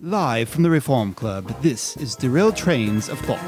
Live from the Reform Club, this is Derailed Trains of Thought.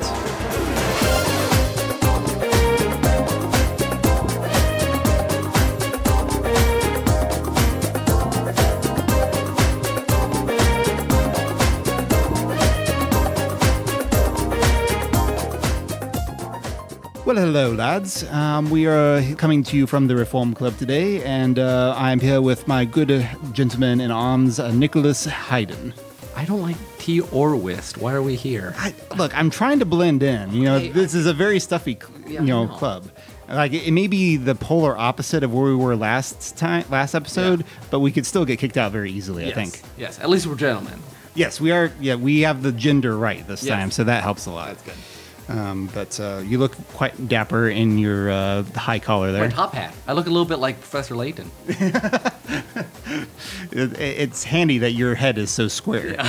Well, hello, lads. Um, we are coming to you from the Reform Club today, and uh, I'm here with my good gentleman in arms, uh, Nicholas Hayden. I don't like tea or whist. Why are we here? I, look, I'm trying to blend in. You know, Hey, this is a very stuffy, Yeah, you know, I know. club. Like it, it may be the polar opposite of where we were last time, last episode, but we could still get kicked out very easily. yes. I think. Yes, at least we're gentlemen. Yes, we are. Yeah, we have the gender right this Yes. time, so that helps a lot. That's good. Um, but uh, you look quite dapper in your uh, high collar My there. top hat. I look a little bit like Professor Layton. It, it's handy that your head is so square.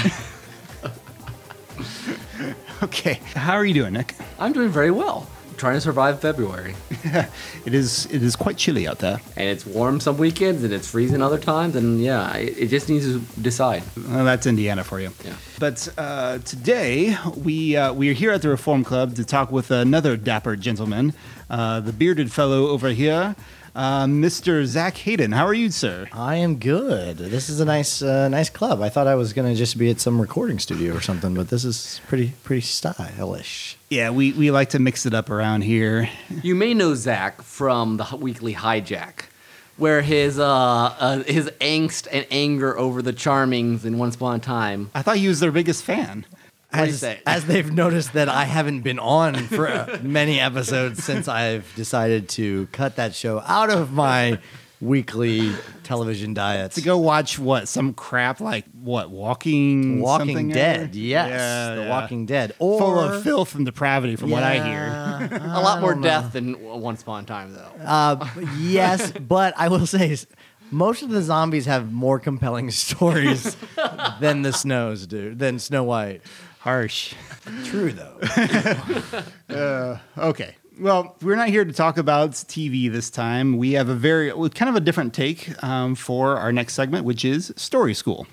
okay, how are you doing, Nick? I'm doing very well. Trying to survive February. It is. It is quite chilly out there. And it's warm some weekends and it's freezing other times. And yeah, it, it just needs to decide. Well, that's Indiana for you. Yeah. But uh, today we uh, we are here at the Reform Club to talk with another dapper gentleman, uh, the bearded fellow over here, uh, Mr. Zach Hayden. How are you, sir? I am good. This is a nice, uh, nice club. I thought I was gonna just be at some recording studio or something, but this is pretty, pretty stylish. Yeah, we, we like to mix it up around here. You may know Zach from the weekly hijack, where his uh, uh, his angst and anger over the Charmings in Once Upon a Time. I thought he was their biggest fan. What do you As, as they've noticed that I haven't been on for uh, many episodes since I've decided to cut that show out of my weekly television diet. To go watch what some crap like what Walking Walking Dead, yes, Yeah, The yeah. Walking Dead, or full of filth and depravity, from what I hear. Yeah, A lot more don't know. death than Once Upon a Time, though. Uh, yes, but I will say most of the zombies have more compelling stories than the snows do, than Snow White. Harsh. True though. Okay. Well, we're not here to talk about TV this time. We have a very, kind of a different take um, for our next segment, which is Story School.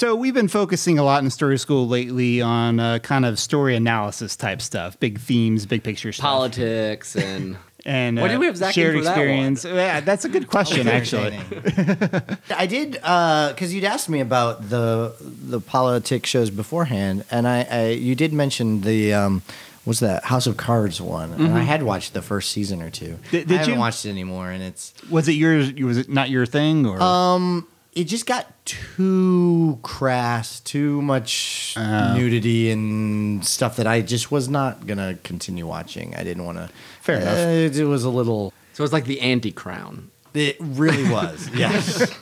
So we've been focusing a lot in Story School lately on uh, kind of story analysis type stuff, big themes, big picture stuff. Politics and and Why uh, did we have Zach shared for that one? experience. Yeah, that's a good question, actually. I did because you'd asked me about the the politics shows beforehand, and I, I you did mention the. Um, What's that House of Cards one? And I had watched the first season or two. Did- did I haven't you? watched it anymore, and it's Was it yours? Was it not your thing, or Um, it just got too crass, too much Oh. nudity and stuff that I just was not gonna continue watching. I didn't want to. Fair enough. Uh, it, it was a little. so it's like the anti-crown. It really was. yes,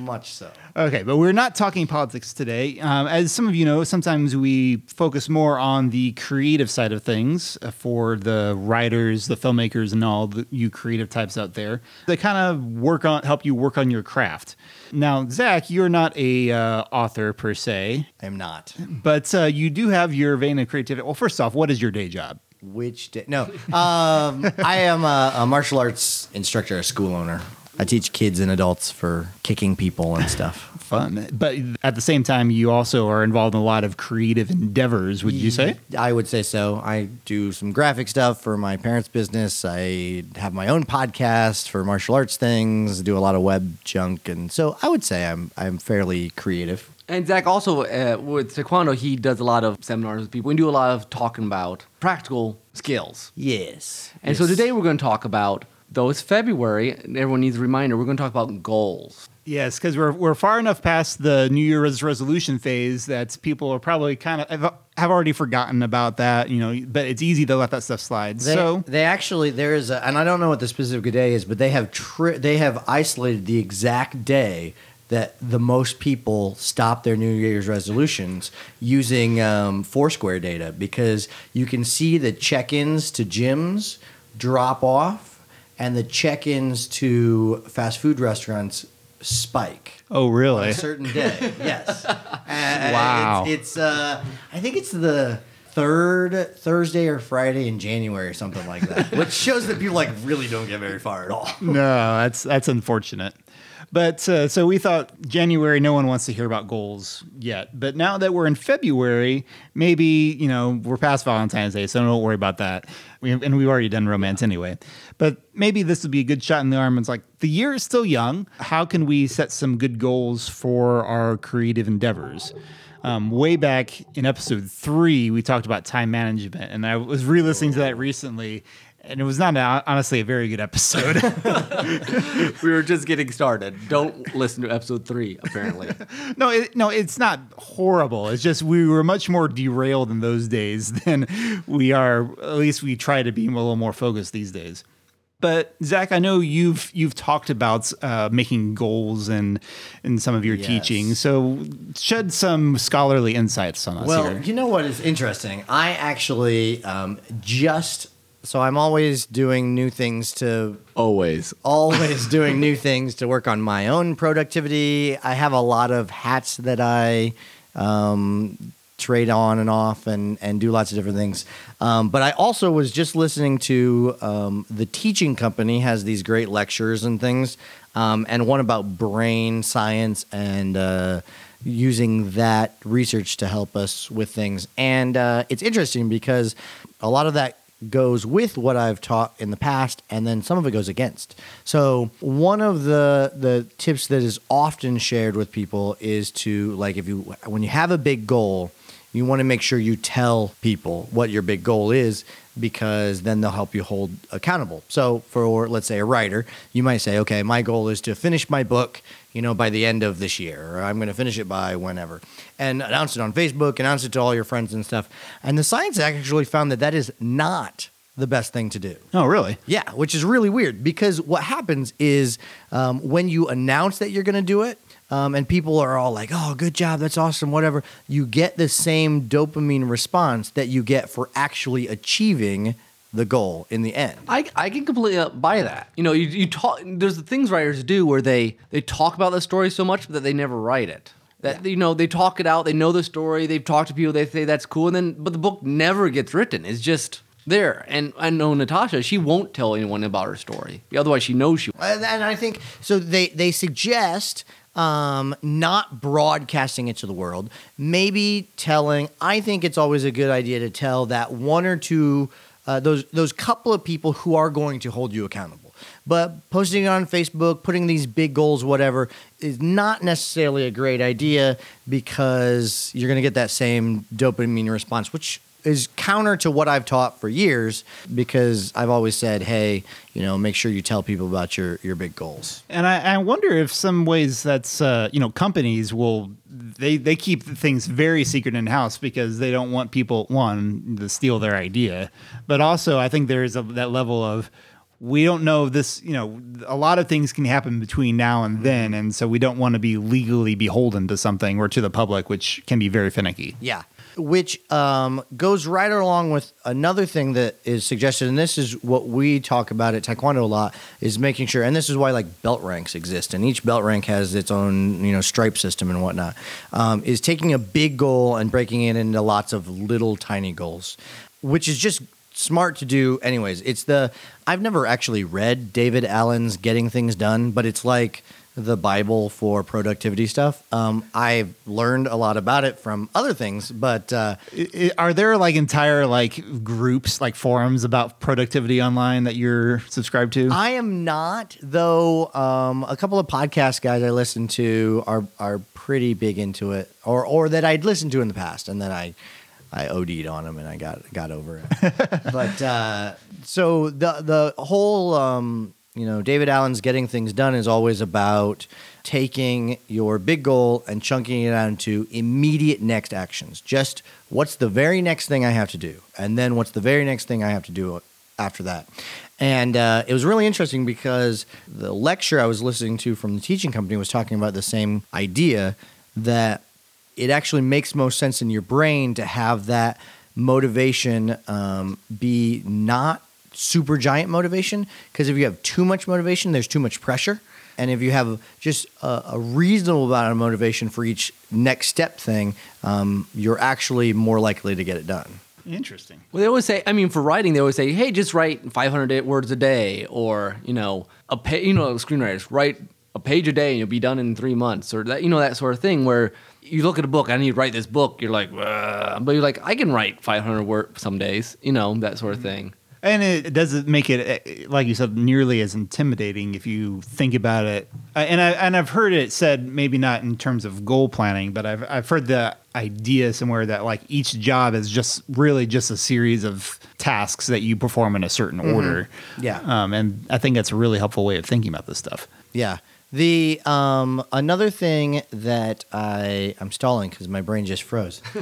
much so. Okay, but we're not talking politics today. Um, as some of you know, sometimes we focus more on the creative side of things uh, for the writers, the filmmakers, and all the, you creative types out there. They kind of work on, help you work on your craft. Now, Zach, you're not a uh, author per se, I'm not. but uh, you do have your vein of creativity. Well, first off, what is your day job? Which day? No, um, I am a, a martial arts instructor, a school owner. I teach kids and adults for kicking people and stuff. Fun, but at the same time, you also are involved in a lot of creative endeavors. Would you say? I would say so. I do some graphic stuff for my parents' business. I have my own podcast for martial arts things. Do a lot of web junk, and so I would say I'm I'm fairly creative. And Zach also uh, with Taekwondo, he does a lot of seminars with people. We do a lot of talking about practical skills. Yes. And so today we're going to talk about, though it's February, and everyone needs a reminder, we're going to talk about goals. Yes, because we're we're far enough past the New Year's resolution phase that people are probably kind of have, have already forgotten about that. You know, but it's easy to let that stuff slide. They, so they actually there is a, and I don't know what the specific day is, but they have tri- they have isolated the exact day that the most people stop their New Year's resolutions using um, Foursquare data because you can see the check-ins to gyms drop off and the check-ins to fast food restaurants spike oh on really? a certain day. yes. And Wow. It's, it's uh, I think it's the third Thursday or Friday in January or something like that, which shows that people like really don't get very far at all. no, that's that's unfortunate. But uh, so we thought January, no one wants to hear about goals yet. But now that we're in February, maybe you know we're past Valentine's Day, so don't worry about that. We, and we've already done romance anyway. But maybe this would be a good shot in the arm. It's like the year is still young. How can we set some good goals for our creative endeavors? Um, way back in episode three, we talked about time management, and I was re-listening to that recently, and it was not a, honestly a very good episode. we were just getting started. Don't listen to episode three, apparently. no, it, no, it's not horrible. It's just we were much more derailed in those days than we are. At least we try to be a little more focused these days. But Zach, I know you've you've talked about uh, making goals and in some of your Yes. teaching. So shed some scholarly insights on us Well, here. you know what is interesting? I actually um, just so I'm always doing new things to Always. always doing new things to work on my own productivity. I have a lot of hats that I um, trade on and off and, and do lots of different things. Um, but I also was just listening to um, the teaching company has these great lectures and things, um, and one about brain science and uh, using that research to help us with things. And uh, it's interesting because a lot of that goes with what I've taught in the past, and then some of it goes against. So one of the the tips that is often shared with people is to like if you when you have a big goal, you want to make sure you tell people what your big goal is because then they'll help you hold accountable. So for let's say a writer, you might say, okay, my goal is to finish my book, you know, by the end of this year, or I'm going to finish it by whenever, and announce it on Facebook, announce it to all your friends and stuff. And the science actually found that that is not the best thing to do. oh, really? Yeah, which is really weird because what happens is um, when you announce that you're going to do it, um, and people are all like, "Oh, good job, that's awesome," whatever. You get the same dopamine response that you get for actually achieving the goal in the end. I, I can completely uh, buy that. You know, you, you talk. There's the things writers do where they they talk about the story so much that they never write it. That you know they talk it out. They know the story. They've talked to people. They say that's cool, and then but the book never gets written. It's just there. And I know Natasha. She won't tell anyone about her story. Otherwise, she knows she. And and I think so. They they suggest um, not broadcasting it to the world. Maybe telling. I think it's always a good idea to tell that one or two uh, those those couple of people who are going to hold you accountable. But posting it on Facebook, putting these big goals, whatever, is not necessarily a great idea because you're going to get that same dopamine response, which is counter to what I've taught for years because I've always said, hey, you know, make sure you tell people about your, your big goals. And I, I wonder if some ways that's uh, you know companies will they they keep things very secret in house because they don't want people one to steal their idea, but also I think there's that level of we don't know this you know a lot of things can happen between now and then and so we don't want to be legally beholden to something or to the public which can be very finicky Yeah. Which um, goes right along with another thing that is suggested, and this is what we talk about at Taekwondo a lot, is making sure, and this is why like belt ranks exist, and each belt rank has its own you know stripe system and whatnot, um, is taking a big goal and breaking it into lots of little tiny goals, which is just smart to do anyways. It's the I've never actually read David Allen's Getting Things Done, but it's like the Bible for productivity stuff. Um, I've learned a lot about it from other things, but uh, are there like entire like groups like forums about productivity online that you're subscribed to I am not. Though um, a couple of podcast guys I listen to are are pretty big into it, or or that I'd listened to in the past, and then I I OD'd on them and I got got over it. but uh, so the the whole um, you know David Allen's getting things done is always about taking your big goal and chunking it out into immediate next actions. Just what's the very next thing I have to do, and then what's the very next thing I have to do after that. And uh, it was really interesting because the lecture I was listening to from the teaching company was talking about the same idea that it actually makes most sense in your brain to have that motivation um, be not super giant motivation because if you have too much motivation, there's too much pressure. And if you have just a, a reasonable amount of motivation for each next step thing, um, you're actually more likely to get it done. Interesting. Well, they always say. I mean, for writing, they always say, "Hey, just write 500 words a day," or you know, a pa- you know, screenwriters write a page a day and you'll be done in three months, or that you know that sort of thing. Where you look at a book, I need to write this book. You're like, "Ugh," but you're like, I can write 500 words some days. You know, that sort of thing. And it doesn't make it, eh, like you said, nearly as intimidating if you think about it. And I and I've heard it said maybe not in terms of goal planning, but I've I've heard the idea somewhere that like each job is just really just a series of tasks that you perform in a certain order. Yeah. Um, and I think that's a really helpful way of thinking about this stuff. Yeah. The um another thing that I I'm stalling because my brain just froze.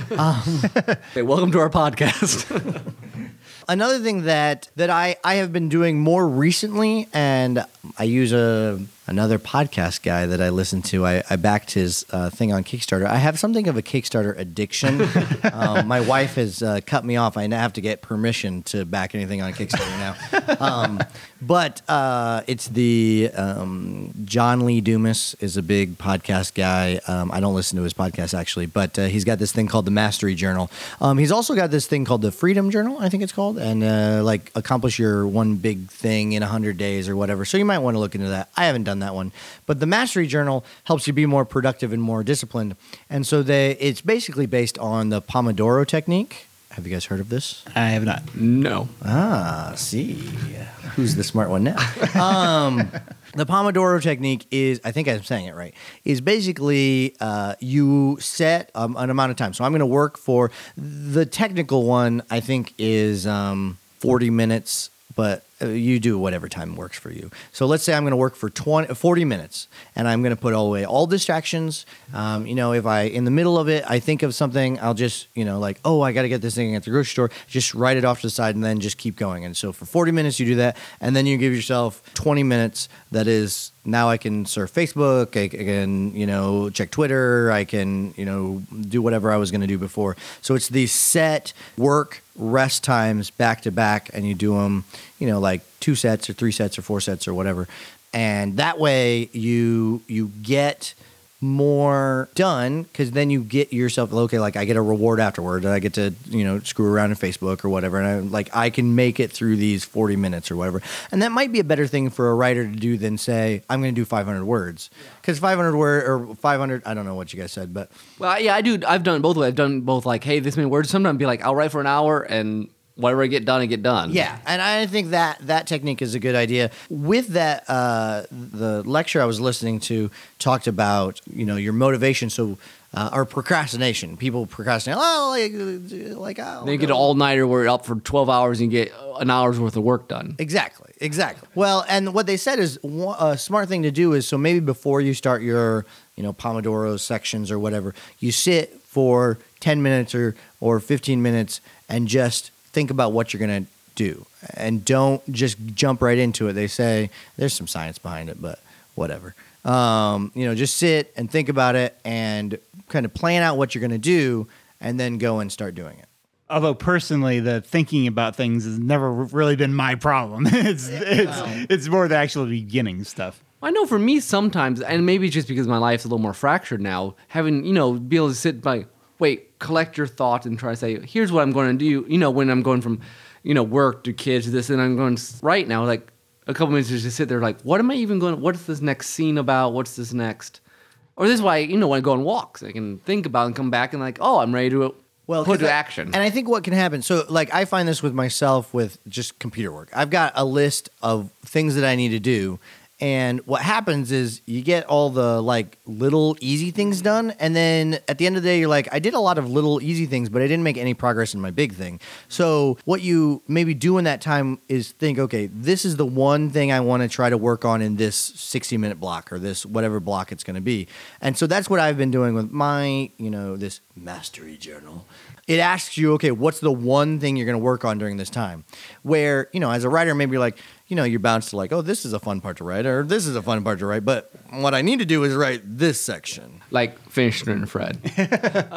Hey, welcome to our podcast. Another thing that that I I have been doing more recently, and I use a another podcast guy that I listen to. I, I backed his uh, thing on Kickstarter. I have something of a Kickstarter addiction. um, my wife has uh, cut me off. I now have to get permission to back anything on Kickstarter now. Um, but uh, it's the um, John Lee Dumas is a big podcast guy. Um, I don't listen to his podcast actually, but uh, he's got this thing called the Mastery Journal. Um, he's also got this thing called the Freedom Journal, I think it's called, and uh, like accomplish your one big thing in hundred days or whatever. So you might want to look into that. I haven't done that one, but the Mastery Journal helps you be more productive and more disciplined. And so they, it's basically based on the Pomodoro technique. Have you guys heard of this? I have not. no. Ah, see. Who's the smart one now? um, the Pomodoro technique is, I think I'm saying it right, is basically uh, you set um, an amount of time. So I'm going to work for the technical one, I think, is um, 40 minutes, but you do whatever time works for you. So let's say I'm going to work for 20, 40 minutes and I'm going to put away all distractions. Um, you know, if I, in the middle of it, I think of something, I'll just, you know, like, oh, I got to get this thing at the grocery store, just write it off to the side and then just keep going. And so for 40 minutes, you do that. And then you give yourself 20 minutes that is, now I can surf Facebook, I can, you know, check Twitter, I can, you know, do whatever I was going to do before. So it's these set work rest times back to back, and you do them, you know, like two sets or three sets or four sets or whatever. And that way you you get more done because then you get yourself okay like i get a reward afterward i get to you know screw around in facebook or whatever and i like i can make it through these 40 minutes or whatever and that might be a better thing for a writer to do than say i'm going to do 500 words because 500 word or 500 i don't know what you guys said but Well, yeah, I do. I've done both ways. I've done both. Like, hey, this many words. Sometimes be like, I'll write for an hour, and whatever I get done, I get done. Yeah, and I think that that technique is a good idea. With that, uh, the lecture I was listening to talked about you know your motivation. So. Uh, or procrastination. People procrastinate. Oh, like, like oh, Then you get an all nighter where you're up for 12 hours and get an hour's worth of work done. Exactly, exactly. Well, and what they said is a smart thing to do is so maybe before you start your, you know, Pomodoro sections or whatever, you sit for 10 minutes or, or 15 minutes and just think about what you're going to do. And don't just jump right into it. They say there's some science behind it, but whatever. Um, you know, just sit and think about it and kind of plan out what you're going to do and then go and start doing it. Although personally, the thinking about things has never really been my problem. it's it's it's more the actual beginning stuff. I know for me sometimes, and maybe just because my life's a little more fractured now, having, you know, be able to sit by, wait, collect your thoughts and try to say, here's what I'm going to do. You know, when I'm going from, you know, work to kids to this, and I'm going right now, like a couple minutes to just sit there, like, what am I even going, what's this next scene about? What's this next? Or this is why, you know, when I go on walks, I can think about and come back and like, oh, I'm ready to well put to I- action. And I think what can happen. So, like, I find this with myself with just computer work. I've got a list of things that I need to do. And what happens is you get all the like little easy things done, and then at the end of the day, you're like, I did a lot of little easy things, but I didn't make any progress in my big thing. So what you maybe do in that time is think, okay, this is the one thing I want to try to work on in this 60 minute block or this whatever block it's going to be. And so that's what I've been doing with my, you know, this mastery journal it asks you, okay, what's the one thing you're going to work on during this time? Where, you know, as a writer, maybe you're like, you know, you're bounced to like, oh, this is a fun part to write, or this is a fun part to write, but what I need to do is write this section. like Fincher and Fred.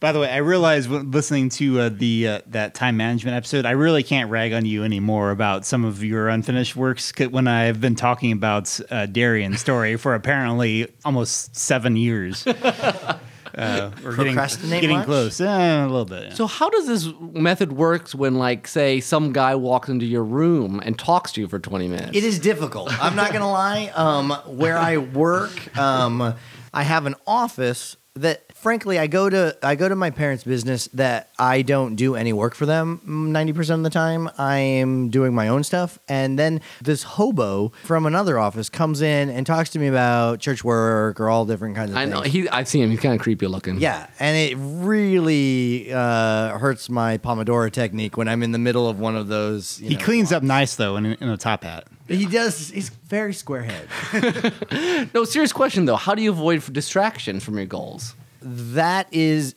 By the way, I realized when listening to uh, the uh, that time management episode, I really can't rag on you anymore about some of your unfinished works. when I've been talking about uh, Darian's story for apparently almost seven years. Uh, we're getting, Procrastinate getting much? close. Eh, a little bit. yeah. So how does this method works when, like, say, some guy walks into your room and talks to you for twenty minutes? It is difficult. I'm not gonna lie. Um, where I work, um, I have an office that, frankly, I go to. I go to my parents' business that I don't do any work for them. Ninety percent of the time, I am doing my own stuff, and then this hobo from another office comes in and talks to me about church work or all different kinds of things. I things. know he. I've seen him. He's kind of creepy looking. Yeah, and it really uh, hurts my Pomodoro technique when I'm in the middle of one of those. you He know, cleans up nice though in, in a top hat. He does. He's very square head. No, serious question though. How do you avoid distraction from your goals? That is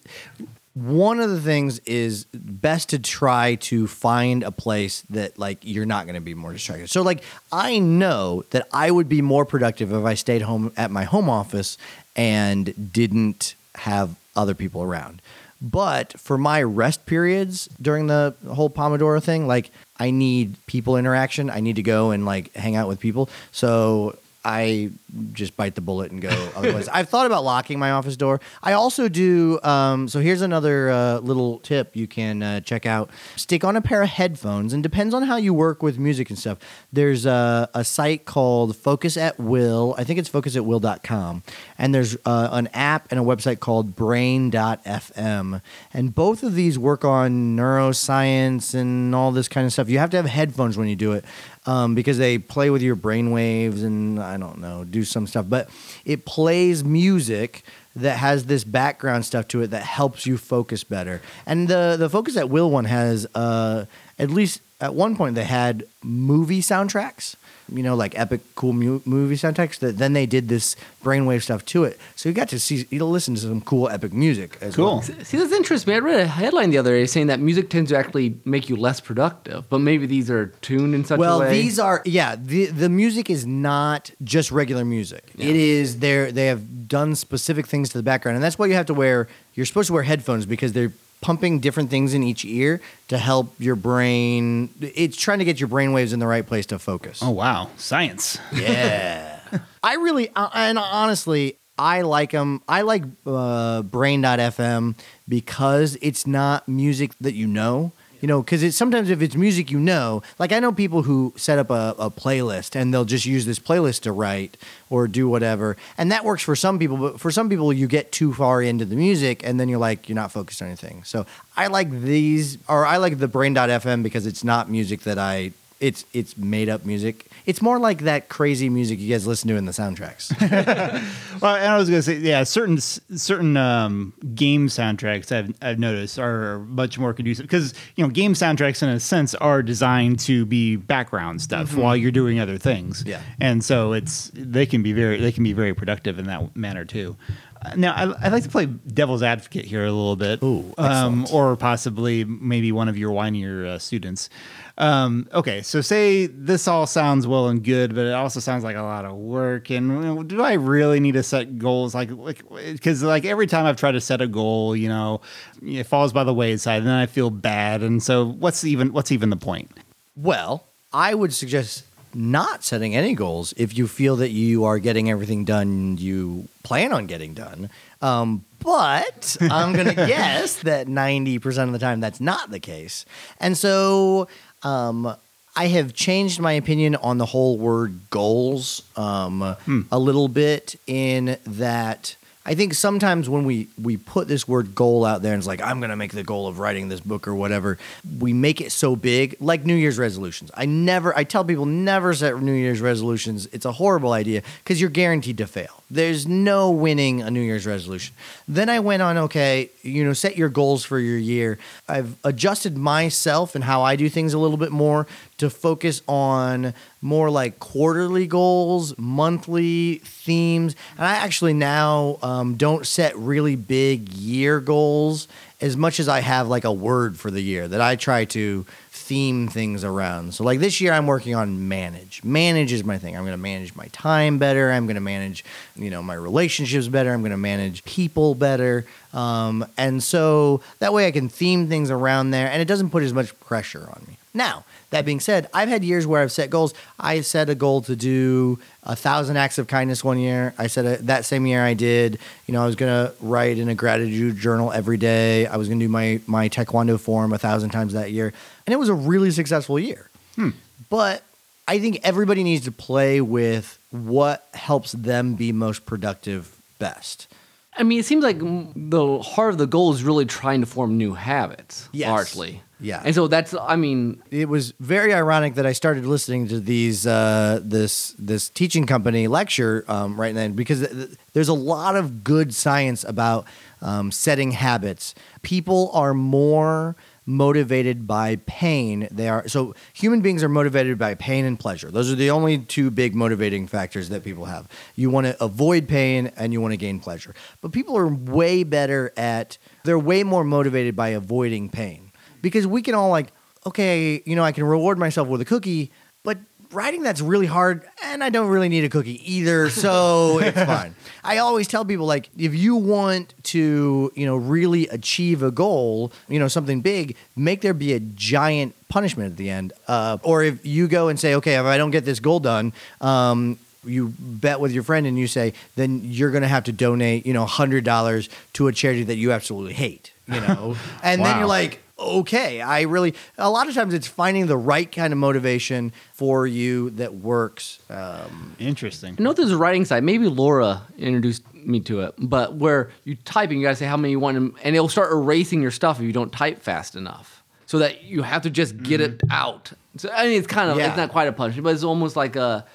one of the things is best to try to find a place that like you're not going to be more distracted. So like I know that I would be more productive if I stayed home at my home office and didn't have other people around. But for my rest periods during the whole Pomodoro thing, like I need people interaction. I need to go and like hang out with people. So I just bite the bullet and go otherwise. I've thought about locking my office door. I also do. Um, so here's another uh, little tip you can uh, check out: stick on a pair of headphones, and depends on how you work with music and stuff. There's a, a site called Focus at Will. I think it's focusatwill.com, and there's uh, an app and a website called Brain.fm, and both of these work on neuroscience and all this kind of stuff. You have to have headphones when you do it um, because they play with your brain waves and I don't know, do some stuff. But it plays music that has this background stuff to it that helps you focus better. And the the focus at Will one has uh, at least at one point they had movie soundtracks. You know, like epic, cool mu- movie soundtracks. That then they did this brainwave stuff to it, so you got to see, you listen to some cool, epic music. As Cool. well. See, that's interesting. I read a headline the other day saying that music tends to actually make you less productive, but maybe these are tuned in such well, a way. Well, these are yeah. The the music is not just regular music. It is there. They have done specific things to the background, and that's why you have to wear. You're supposed to wear headphones because they're pumping different things in each ear to help your brain. It's trying to get your brain waves in the right place to focus. Oh wow, science. Yeah. I really, uh, and honestly, I like them. I like uh, Brain.fm because it's not music that you know. You know, because it's sometimes if it's music you know, like I know people who set up a, a playlist and they'll just use this playlist to write or do whatever, and that works for some people. But for some people, you get too far into the music and then you're like you're not focused on anything. So I like these, or I like the Brain.fm because it's not music that I. It's it's made up music. It's more like that crazy music you guys listen to in the soundtracks. Well, and I was gonna say, yeah, certain certain um, game soundtracks I've, I've noticed are much more conducive because you know game soundtracks in a sense are designed to be background stuff while you're doing other things. Yeah. and so it's they can be very they can be very productive in that manner too. Uh, Now, I, I'd like to play devil's advocate here a little bit, Ooh, um, or possibly maybe one of your whinier uh, students. Um, okay, so say this all sounds well and good, but it also sounds like a lot of work. And you know, do I really need to set goals? Like, because like every time I've tried to set a goal, you know, it falls by the wayside, and then I feel bad. And so, what's even what's even the point? well, I would suggest not setting any goals if you feel that you are getting everything done you plan on getting done. Um, but I'm going to guess that 90% of the time that's not the case. And so um, I have changed my opinion on the whole word goals um, a little bit in that. I think sometimes when we we put this word goal out there and it's like I'm going to make the goal of writing this book or whatever, we make it so big, like New Year's resolutions. I never I tell people never set New Year's resolutions. It's a horrible idea because you're guaranteed to fail. There's no winning a New Year's resolution. Then I went on, okay, you know, set your goals for your year. I've adjusted myself and how I do things a little bit more to focus on more like quarterly goals, monthly themes. And I actually now um, don't set really big year goals as much as I have like a word for the year that I try to theme things around. So like this year I'm working on manage. Manage is my thing. I'm going to manage my time better. I'm going to manage, you know, my relationships better. I'm going to manage people better. Um, and so that way I can theme things around there and it doesn't put as much pressure on me. Now, that being said, I've had years where I've set goals. I set a goal to do a thousand acts of kindness one year. I said a, that same year I did, you know, I was going to write in a gratitude journal every day. I was going to do my, my taekwondo form a thousand times that year. And it was a really successful year. Hmm. But I think everybody needs to play with what helps them be most productive best. I mean, it seems like the heart of the goal is really trying to form new habits, Yes. largely. Yeah. And so that's, I mean, it was very ironic that I started listening to these uh, this this teaching company lecture um, right then because th- th- there's a lot of good science about um, setting habits. People are more motivated by pain. They are so human beings are motivated by pain and pleasure. Those are the only two big motivating factors that people have. You want to avoid pain and you want to gain pleasure. But people are way better at they're way more motivated by avoiding pain because we can all like okay, you know, I can reward myself with a cookie, but writing that's really hard and I don't really need a cookie either, so it's fine. I always tell people like if you want to, you know, really achieve a goal, you know, something big, make there be a giant punishment at the end. Uh, or if you go and say, okay, if I don't get this goal done, um, you bet with your friend and you say, then you're going to have to donate, you know, hundred dollars to a charity that you absolutely hate, you know, and then you're like, okay, I really. A lot of times it's finding the right kind of motivation for you that works. Um, Interesting. I know there's a writing side. Maybe Laura introduced me to it, but where you type and you gotta say how many you want, and- and it'll start erasing your stuff if you don't type fast enough. So that you have to just get it out. So I mean, it's kind of Yeah. it's not quite a punishment, but it's almost like a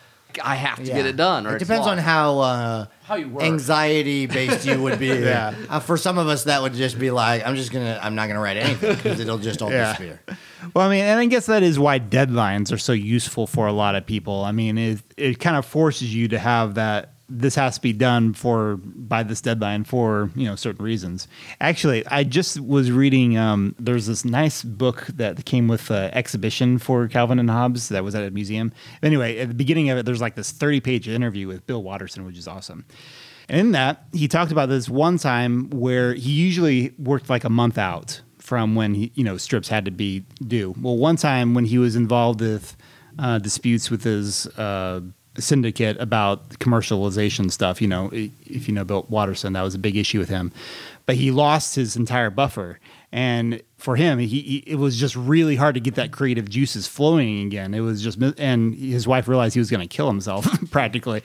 I have to get it done. Or it it's depends on how. Uh, How you work. Anxiety based you would be. Yeah. Uh, for some of us, that would just be like, I'm just gonna, I'm not gonna write anything because it'll just all Yeah. disappear. Well, I mean, and I guess that is why deadlines are so useful for a lot of people. I mean, it it kind of forces you to have that this has to be done for by this deadline for you know certain reasons. Actually, I just was reading. Um, there's this nice book that came with an exhibition for Calvin and Hobbes that was at a museum. Anyway, at the beginning of it, there's like this 30 page interview with Bill Watterson, which is awesome. And in that, he talked about this one time where he usually worked like a month out from when he, you know strips had to be due. Well, one time when he was involved with uh, disputes with his uh, syndicate about commercialization stuff, you know, if you know Bill Watterson, that was a big issue with him. But he lost his entire buffer, and for him, he, he it was just really hard to get that creative juices flowing again. It was just, and his wife realized he was going to kill himself practically.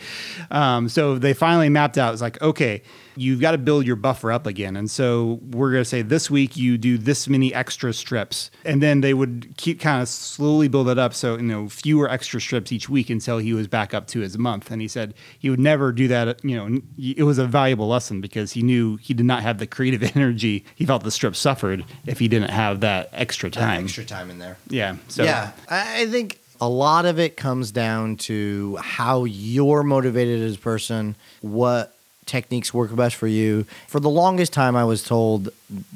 Um, so they finally mapped out. It's like, okay, you've got to build your buffer up again, and so we're going to say this week you do this many extra strips, and then they would keep kind of slowly build it up. So you know, fewer extra strips each week until he was back up to his month. And he said he would never do that. You know, it was a valuable lesson because he knew he did not have the creative energy. He felt the strip suffered if he didn't have that extra time. Extra time in there. Yeah. So yeah, I I think a lot of it comes down to how you're motivated as a person, what techniques work best for you. For the longest time, I was told,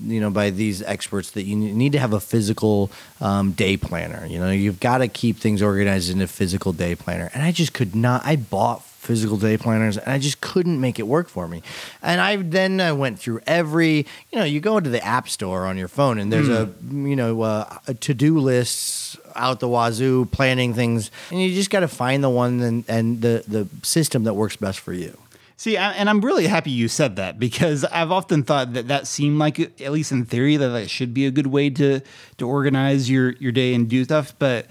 you know, by these experts that you need to have a physical um, day planner. You know, you've got to keep things organized in a physical day planner, and I just could not. I bought physical day planners and I just couldn't make it work for me. And I then I went through every, you know, you go into the app store on your phone and there's a, you know, uh, a to-do lists out the wazoo planning things and you just got to find the one and, and the the system that works best for you. See, I- and I'm really happy you said that because I've often thought that that seemed like, at least in theory, that that should be a good way to to organize your your day and do stuff. But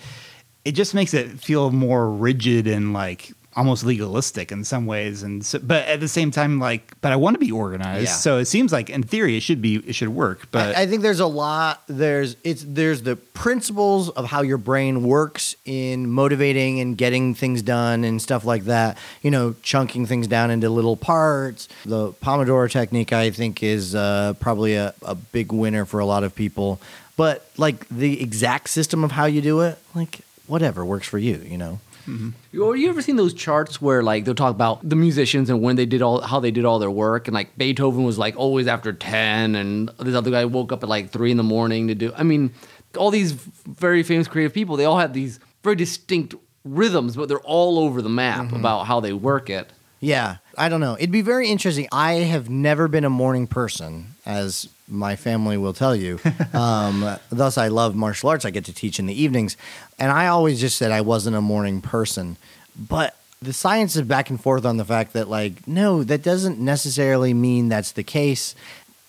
it just makes it feel more rigid and like almost legalistic in some ways. And so, but at the same time, like, but I want to be organized. Yeah. So it seems like in theory it should be it should work. But I, I think there's a lot. There's it's there's the principles of how your brain works in motivating and getting things done and stuff like that. You know, chunking things down into little parts. The Pomodoro technique, I think, is uh, probably a, a big winner for a lot of people. But like the exact system of how you do it, like whatever works for you. You know. Mm-hmm. You, you ever seen those charts where like they'll talk about the musicians and when they did all how they did all their work and like Beethoven was like always after ten and this other guy woke up at like three in the morning to do. I mean, all these very famous creative people they all have these very distinct rhythms, but they're all over the map mm-hmm. about how they work it. Yeah, I don't know. It'd be very interesting. I have never been a morning person, as my family will tell you. um, thus, I love martial arts. I get to teach in the evenings, and I always just said I wasn't a morning person. But the science is back and forth on the fact that, like, no, that doesn't necessarily mean that's the case.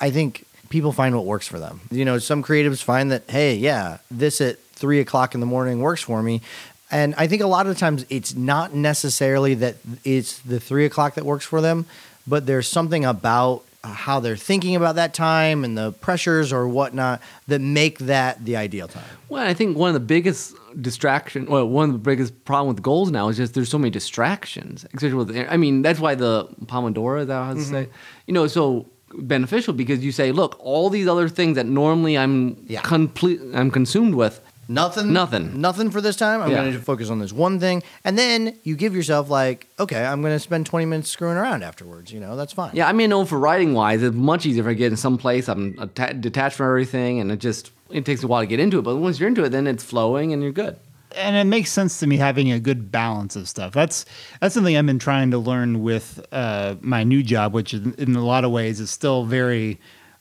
I think people find what works for them. You know, some creatives find that, hey, yeah, this at three o'clock in the morning works for me. And I think a lot of times it's not necessarily that it's the three o'clock that works for them, but there's something about how they're thinking about that time and the pressures or whatnot that make that the ideal time. Well, I think one of the biggest distraction, well, one of the biggest problem with goals now is just there's so many distractions. Especially with, I mean, that's why the Pomodoro, that I to Mm-hmm. say, you know, so beneficial because you say, look, all these other things that normally I'm Yeah. complete, I'm consumed with. Nothing. Nothing. Nothing for this time. I'm Yeah. going to focus on this one thing. And then you give yourself, like, okay, I'm going to spend 20 minutes screwing around afterwards. You know, that's fine. Yeah, I mean, no, for writing wise, it's much easier if I get in some place, I'm atta- detached from everything, and it just it takes a while to get into it. But once you're into it, then it's flowing and you're good. and it makes sense to me having a good balance of stuff. That's that's something I've been trying to learn with uh, my new job, which in, in a lot of ways is still very.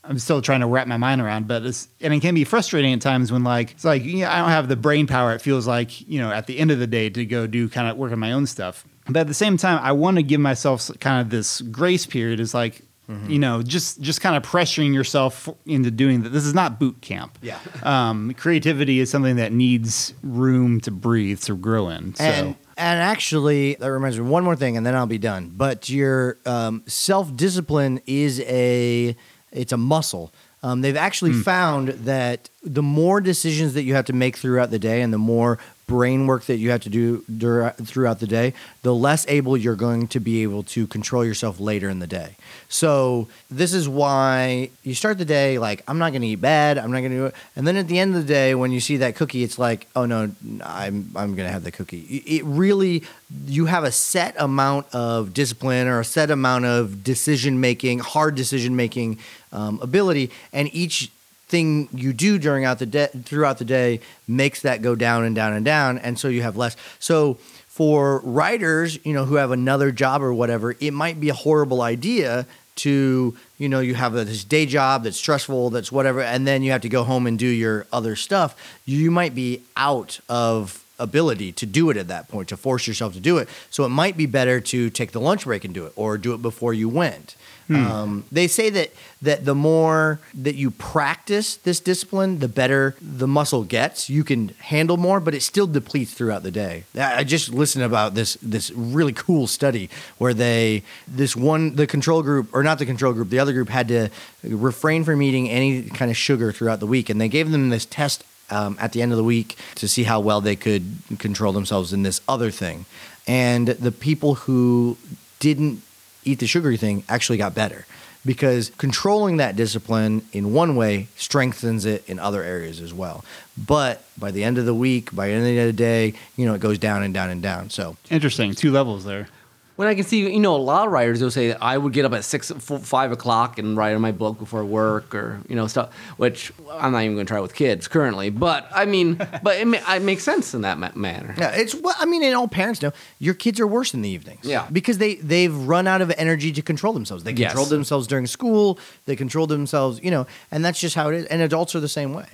I'm still trying to wrap my mind around, but it's and it can be frustrating at times when like it's like know, I don't have the brain power. It feels like you know at the end of the day to go do kind of work on my own stuff. But at the same time, I want to give myself kind of this grace period. Is like you know just just kind of pressuring yourself into doing that. This is not boot camp. Yeah. Um, creativity is something that needs room to breathe to grow in. So And and actually, that reminds me one more thing, and then I'll be done. But your um, self discipline is a it's a muscle. Um, they've actually found that the more decisions that you have to make throughout the day, and the more brain work that you have to do dur- throughout the day, the less able you're going to be able to control yourself later in the day. So this is why you start the day like I'm not going to eat bad, I'm not going to do it, and then at the end of the day, when you see that cookie, it's like oh no, I'm I'm going to have the cookie. It really you have a set amount of discipline or a set amount of decision making, hard decision making um, ability, and each thing you do during out the day throughout the day makes that go down and down and down and so you have less. So for writers you know who have another job or whatever it might be a horrible idea to you know you have this day job that's stressful that's whatever and then you have to go home and do your other stuff. You might be out of ability to do it at that point to force yourself to do it. So it might be better to take the lunch break and do it or do it before you went um, they say that that the more that you practice this discipline, the better the muscle gets. You can handle more, but it still depletes throughout the day. I I just listened about this this really cool study where they this one the control group or not the control group, the other group had to refrain from eating any kind of sugar throughout the week, and they gave them this test um, at the end of the week to see how well they could control themselves in this other thing. And the people who didn't eat the sugary thing actually got better because controlling that discipline in one way strengthens it in other areas as well. But by the end of the week, by the end of the day, you know, it goes down and down and down. So interesting, two levels there. When I can see, you know, a lot of writers will say I would get up at six, four, five o'clock and write on my book before work, or you know, stuff. Which I'm not even going to try with kids currently. But I mean, but it, ma- it makes sense in that ma- manner. Yeah, it's well. I mean, and all parents know your kids are worse in the evenings. Yeah. because they they've run out of energy to control themselves. They Yes. control themselves during school. They control themselves, you know, and that's just how it is. And adults are the same way.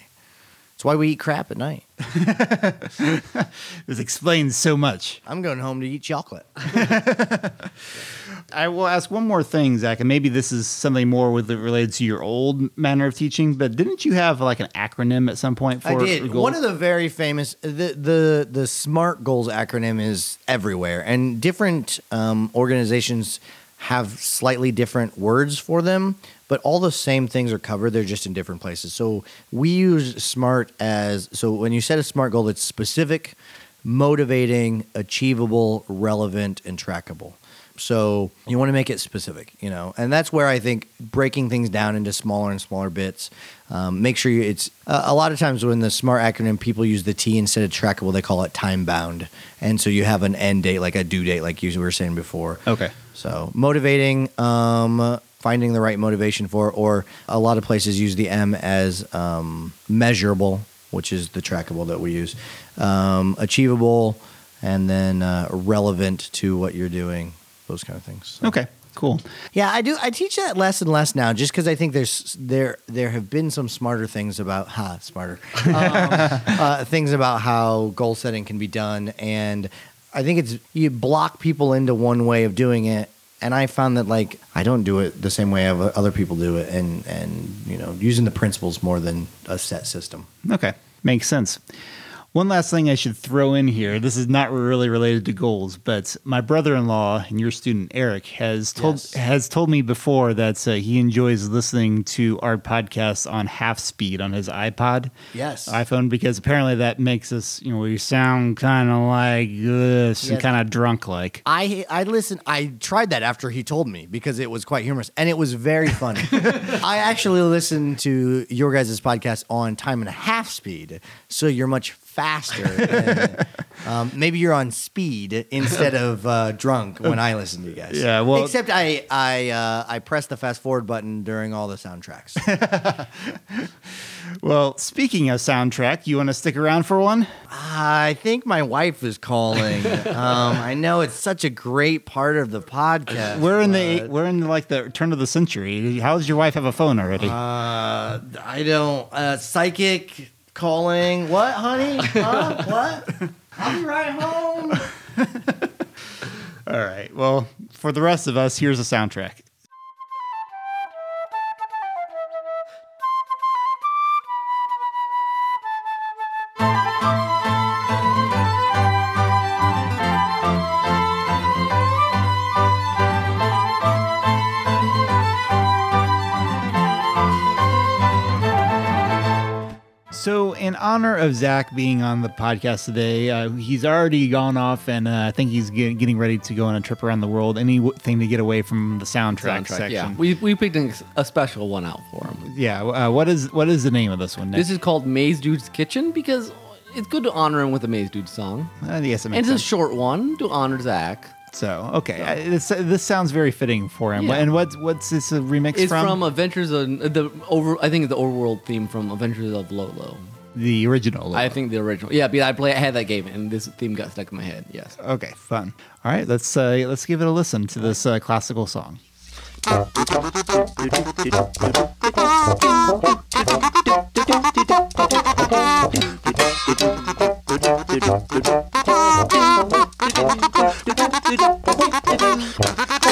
That's why we eat crap at night. This explains so much. I'm going home to eat chocolate. I will ask one more thing, Zach, and maybe this is something more with related to your old manner of teaching. But didn't you have like an acronym at some point for I did. goals? One of the very famous the the the SMART goals acronym is everywhere, and different um, organizations have slightly different words for them, but all the same things are covered. They're just in different places. So we use SMART as so when you set a SMART goal, it's specific, motivating, achievable, relevant, and trackable. So you want to make it specific, you know, and that's where I think breaking things down into smaller and smaller bits. Um, make sure you, it's uh, a lot of times when the SMART acronym people use the T instead of trackable, they call it time bound, and so you have an end date, like a due date, like you were saying before. Okay. So motivating, um, finding the right motivation for, or a lot of places use the M as um, measurable, which is the trackable that we use, um, achievable, and then uh, relevant to what you're doing. Those kind of things. So- Okay. Cool. Yeah, I do. I teach that less and less now, just because I think there's there there have been some smarter things about ha smarter um, uh, things about how goal setting can be done, and I think it's you block people into one way of doing it, and I found that like I don't do it the same way other people do it, and and you know using the principles more than a set system. Okay, makes sense. One last thing I should throw in here. This is not really related to goals, but my brother-in-law and your student Eric has told Yes. has told me before that uh, he enjoys listening to our podcast on half speed on his iPod, Yes. iPhone, because apparently that makes us, you know, we sound kind of like this and kind of drunk like. I I listened. I tried that after he told me because it was quite humorous and it was very funny. I actually listened to your guys' podcast on time and a half speed, so you're much faster. and, um, maybe you're on speed instead of uh, drunk when I listen to you guys. Yeah, well- except I I uh, I press the fast forward button during all the soundtracks. Well, speaking of soundtrack, you want to stick around for one? I think my wife is calling. Um, I know it's such a great part of the podcast. We're in the we're in like the turn of the century. How does your wife have a phone already? Uh, I don't. Uh, psychic calling. What, honey? Huh? what? I'll be right home. All right. Well, for the rest of us, here's a soundtrack. In honor of Zach being on the podcast today, uh, he's already gone off, and uh, I think he's get, getting ready to go on a trip around the world. Anything to get away from the soundtrack, section. yeah. We, we picked an, a special one out for him. yeah. Uh, what is what is the name of this one? Nick? This is called Mazedude's Kitchen because it's good to honor him with a Mazedude song. uh, yes, it And it's a short one to honor Zach. So, okay, I, this, this sounds very fitting for him. Yeah. And what's what's this a remix It's from? It's from, Adventures of the over. I think the overworld theme from Adventures of Lolo. The original. I think the original. Yeah, because I play. I had that game, and this theme got stuck in my head. Yes. Okay, fun. All right, let's uh, let's give it a listen to this uh, classical song.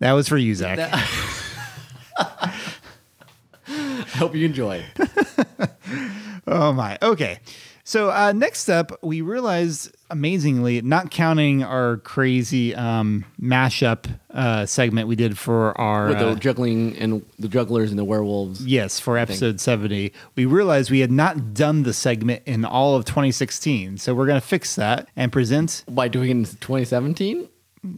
That was for you, Zach. I hope you enjoy. Oh my. Okay. So uh, next up, we realized amazingly, not counting our crazy um, mashup uh, segment we did for our With uh, the juggling and the jugglers and the werewolves. yes for episode seventy, we realized we had not done the segment in all of 2016. So we're gonna fix that and present. By doing it in 2017?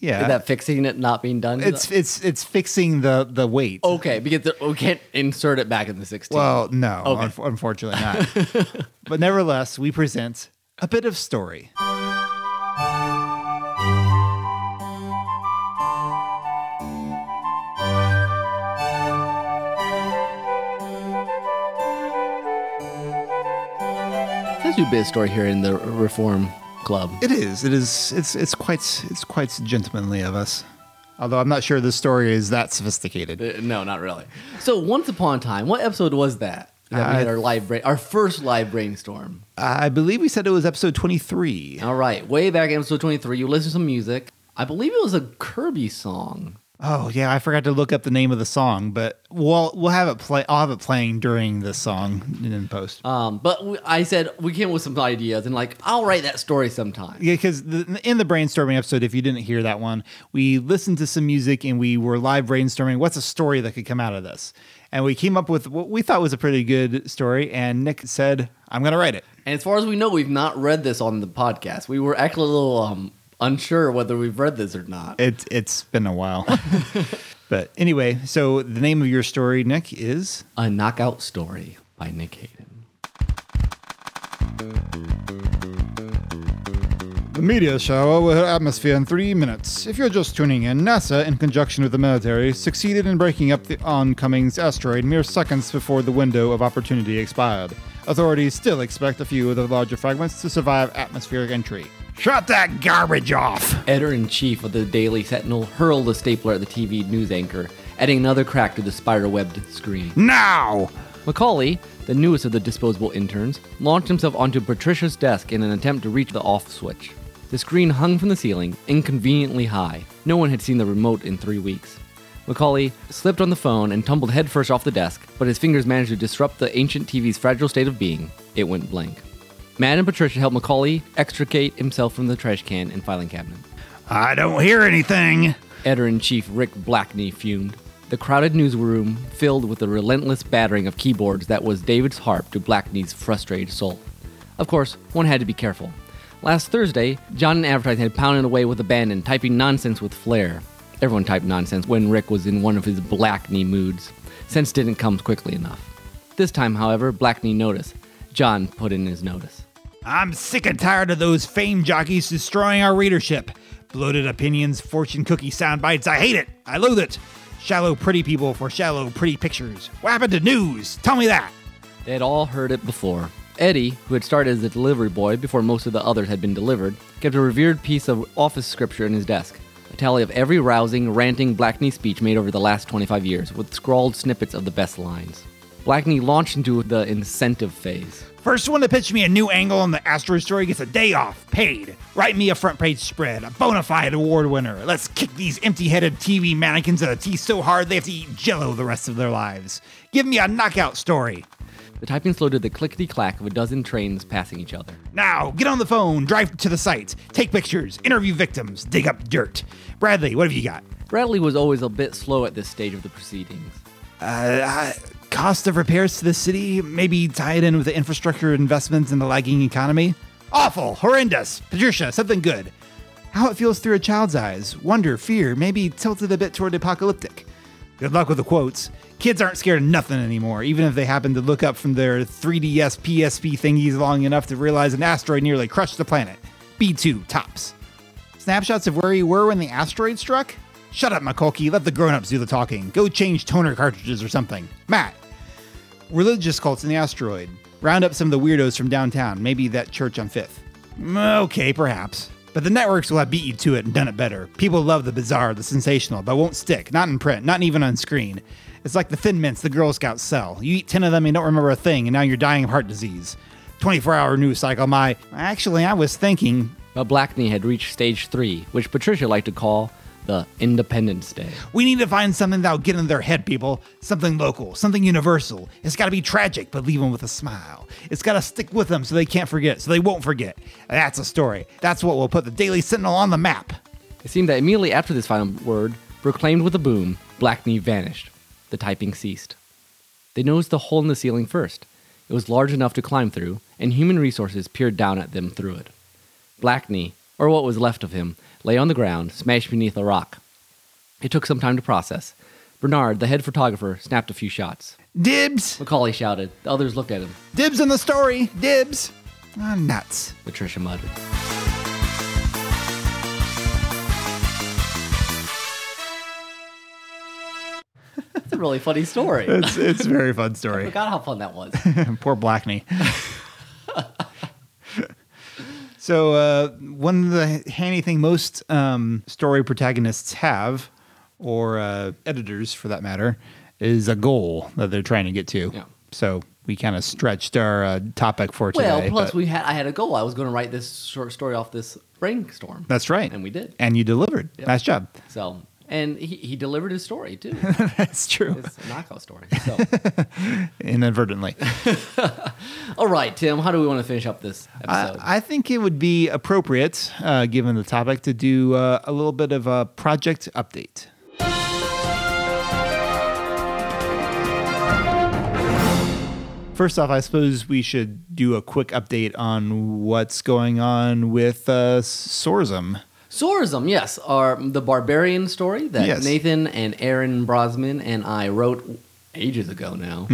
Yeah, Is that fixing it not being done? it's it's it's fixing the the weight. okay because the, we can't insert it back in the 16. Well, no, Okay. unf- unfortunately not. but nevertheless, we present a bit of story. Let's do a bit of story here in the Reform Club. It is. It is. It's. It's quite. It's quite gentlemanly of us. Although I'm not sure the story is that sophisticated. Uh, no, not really. So, once upon a time, what episode was that? That we Uh, had our live brain, our first live brainstorm. I believe we said it was episode 23. All right, way back in episode 23, you listen to some music. I believe it was a Kirby song. Oh yeah, I forgot to look up the name of the song, but we'll we'll have it play. I'll have it playing during the song in post. Um, but we, I said we came with some ideas, and like I'll write that story sometime. Yeah, because in the brainstorming episode, if you didn't hear that one, we listened to some music and we were live brainstorming what's a story that could come out of this, and we came up with what we thought was a pretty good story. And Nick said, "I'm going to write it." And as far as we know, we've not read this on the podcast. We were actually a little um, unsure whether we've read this or not. It's it's been a while. but anyway, so the name of your story, Nick, is A Knockout Story by Nick Hayden. The media shower will hit atmosphere in three minutes. If you're just tuning in, NASA, in conjunction with the military, succeeded in breaking up the oncoming asteroid mere seconds before the window of opportunity expired. Authorities still expect a few of the larger fragments to survive atmospheric entry. Shut that garbage off! Editor in chief of the Daily Sentinel hurled a stapler at the TV news anchor, adding another crack to the spider webbed screen. Now! Macaulay, the newest of the disposable interns, launched himself onto Patricia's desk in an attempt to reach the off switch. The screen hung from the ceiling, inconveniently high. No one had seen the remote in three weeks. Macaulay slipped on the phone and tumbled headfirst off the desk, but his fingers managed to disrupt the ancient TV's fragile state of being. It went blank. Matt and Patricia help Macaulay extricate himself from the trash can and filing cabinet. I don't hear anything. Editor in chief Rick Blackney fumed. The crowded newsroom filled with the relentless battering of keyboards that was David's harp to Blackney's frustrated soul. Of course, one had to be careful. Last Thursday, John and Advertising had pounded away with abandon, typing nonsense with flair. Everyone typed nonsense when Rick was in one of his Blackney moods. Sense didn't come quickly enough. This time, however, Blackney noticed. John put in his notice. I'm sick and tired of those fame jockeys destroying our readership. Bloated opinions, fortune cookie sound bites. I hate it. I loathe it. Shallow, pretty people for shallow, pretty pictures. What happened to news? Tell me that. They had all heard it before. Eddie, who had started as a delivery boy before most of the others had been delivered, kept a revered piece of office scripture in his desk. A tally of every rousing, ranting Blackney speech made over the last 25 years, with scrawled snippets of the best lines. Blackney launched into the incentive phase. First one to pitch me a new angle on the asteroid story gets a day off, paid. Write me a front page spread, a bona fide award winner. Let's kick these empty headed TV mannequins in the teeth so hard they have to eat jello the rest of their lives. Give me a knockout story. The typing slowed to the clickety clack of a dozen trains passing each other. Now, get on the phone, drive to the site, take pictures, interview victims, dig up dirt. Bradley, what have you got? Bradley was always a bit slow at this stage of the proceedings. Uh, cost of repairs to the city, maybe tie it in with the infrastructure investments in the lagging economy. Awful, horrendous. Patricia, something good. How it feels through a child's eyes. Wonder, fear, maybe tilted a bit toward apocalyptic. Good luck with the quotes. Kids aren't scared of nothing anymore, even if they happen to look up from their 3DS PSP thingies long enough to realize an asteroid nearly crushed the planet. B2, tops. Snapshots of where you were when the asteroid struck? Shut up, Macaulay. Let the grown-ups do the talking. Go change toner cartridges or something. Matt. Religious cults in the asteroid. Round up some of the weirdos from downtown. Maybe that church on Fifth. Mm, Okay, perhaps. But the networks will have beat you to it and done it better. People love the bizarre, the sensational, but won't stick. Not in print, not even on screen. It's like the thin mints the Girl Scouts sell. You eat 10 of them and don't remember a thing, and now you're dying of heart disease. 24 hour news cycle, my. Actually, I was thinking. But Blackney had reached stage three, which Patricia liked to call the Independence Day. We need to find something that'll get in their head, people. Something local, something universal. It's got to be tragic, but leave them with a smile. It's got to stick with them so they can't forget, so they won't forget. That's a story. That's what will put the Daily Sentinel on the map. It seemed that immediately after this final word, proclaimed with a boom, Blackney vanished. The typing ceased. They noticed the hole in the ceiling first. It was large enough to climb through, and human resources peered down at them through it. Blackney, or what was left of him, lay on the ground, smashed beneath a rock. It took some time to process. Bernard, the head photographer, snapped a few shots. Dibs! Macaulay shouted. The others looked at him. Dibs in the story! Dibs! Ah, nuts. Patricia muttered. It's a really funny story. It's, it's a very fun story. I story. forgot how fun that was. Poor Blackney. so, uh, one of the handy thing most um, story protagonists have, or uh, editors for that matter, is a goal that they're trying to get to. Yeah. So we kind of stretched our uh, topic for today. well, plus but- we had I had a goal. I was going to write this short story off this brainstorm. that's right, and we did. and you delivered. Yep. Nice job. So and he, he delivered his story too. That's true. It's a knockout story. So, Inadvertently. all right, Tim, how do we want to finish up this episode? I, I think it would be appropriate, uh, given the topic, to do uh, a little bit of a project update. First off, I suppose we should do a quick update on what's going on with uh, Sorzum. Sorzum, yes, are the barbarian story that Yes. Nathan and Aaron Brosman and I wrote ages ago now.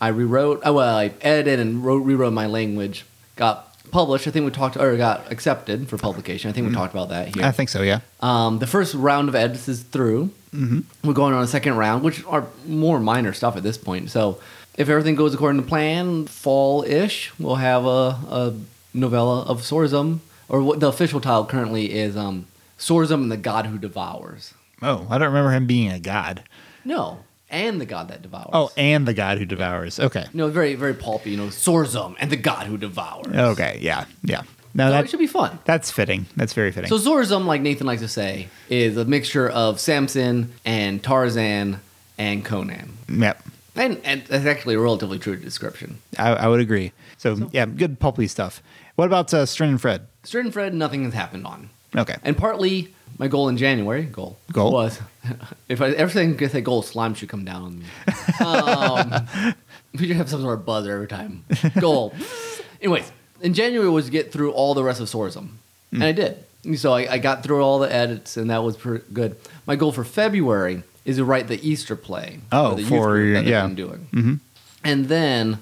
I rewrote, oh, well, I edited and wrote, rewrote my language. Got published. I think we talked, or got accepted for publication. I think we talked about that here. I think so, yeah. Um, the first round of edits is through. Mm-hmm. We're going on a second round, which are more minor stuff at this point. So if everything goes according to plan, fall-ish, we'll have a, a novella of Sorzum, or what the official title currently is um, Sorzum and the God Who Devours. Oh, I don't remember him being a god. No, and the God that devours. Oh, and the god who devours. Okay. No, very very pulpy. You know, Sorzum and the God Who Devours. Okay, yeah, yeah. No, So that, should be fun. that's fitting. That's very fitting. So Sorzum, like Nathan likes to say, is a mixture of Samson and Tarzan and Conan. yep. And, and that's actually a relatively true description. I, I would agree. So, yeah, good pulpy stuff. What about uh, Strin and Fred? Strid and Fred, nothing has happened on. Okay. And partly my goal in January, goal, Goal? was if I ever say I say goal, slime should come down on me. Um, we should have some sort of buzzer every time. Goal. Anyways, in January was to get through all the rest of Sorzum, and I did. So I, I got through all the edits, and that was pretty good. My goal for February is to write the Easter play. Oh, the youth for group your- that they've yeah. been doing. And then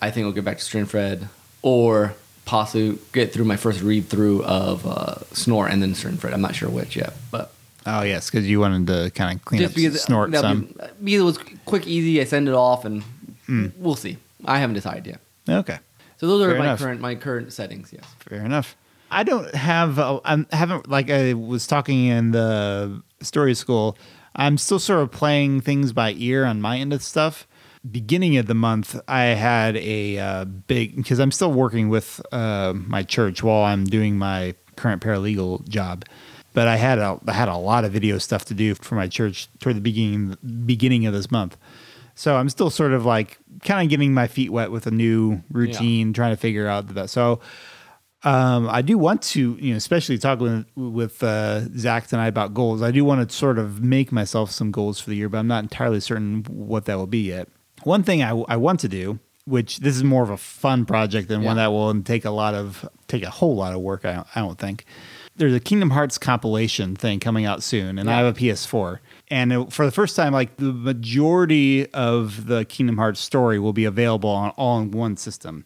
I think we'll get back to Strin Fred, or possibly get through my first read through of uh, Snore and then Fred. I'm not sure which yet, but Oh, yes, because you wanted to kind of clean just up because Snort that'll some. be- because it was quick, easy. I send it off, and Hmm. we'll see. I haven't decided yet. Okay. So those are Fair my enough. current my current settings. Yes. Fair enough. I don't have. A, I haven't like I was talking in the story school. I'm still sort of playing things by ear on my end of stuff. Beginning of the month, I had a uh, big because I'm still working with uh, my church while I'm doing my current paralegal job. But I had a I had a lot of video stuff to do for my church toward the beginning beginning of this month. So I'm still sort of like kind of getting my feet wet with a new routine, trying to figure out the best. So um, I do want to, you know, especially talking with, with uh, Zach tonight about goals. I do want to sort of make myself some goals for the year, but I'm not entirely certain what that will be yet. One thing I, I want to do, which this is more of a fun project than one that will take a lot of take a whole lot of work. I don't, I don't think. There's a Kingdom Hearts compilation thing coming out soon, and I have a PS4. And it- for the first time, like the majority of the Kingdom Hearts story will be available on all in one system.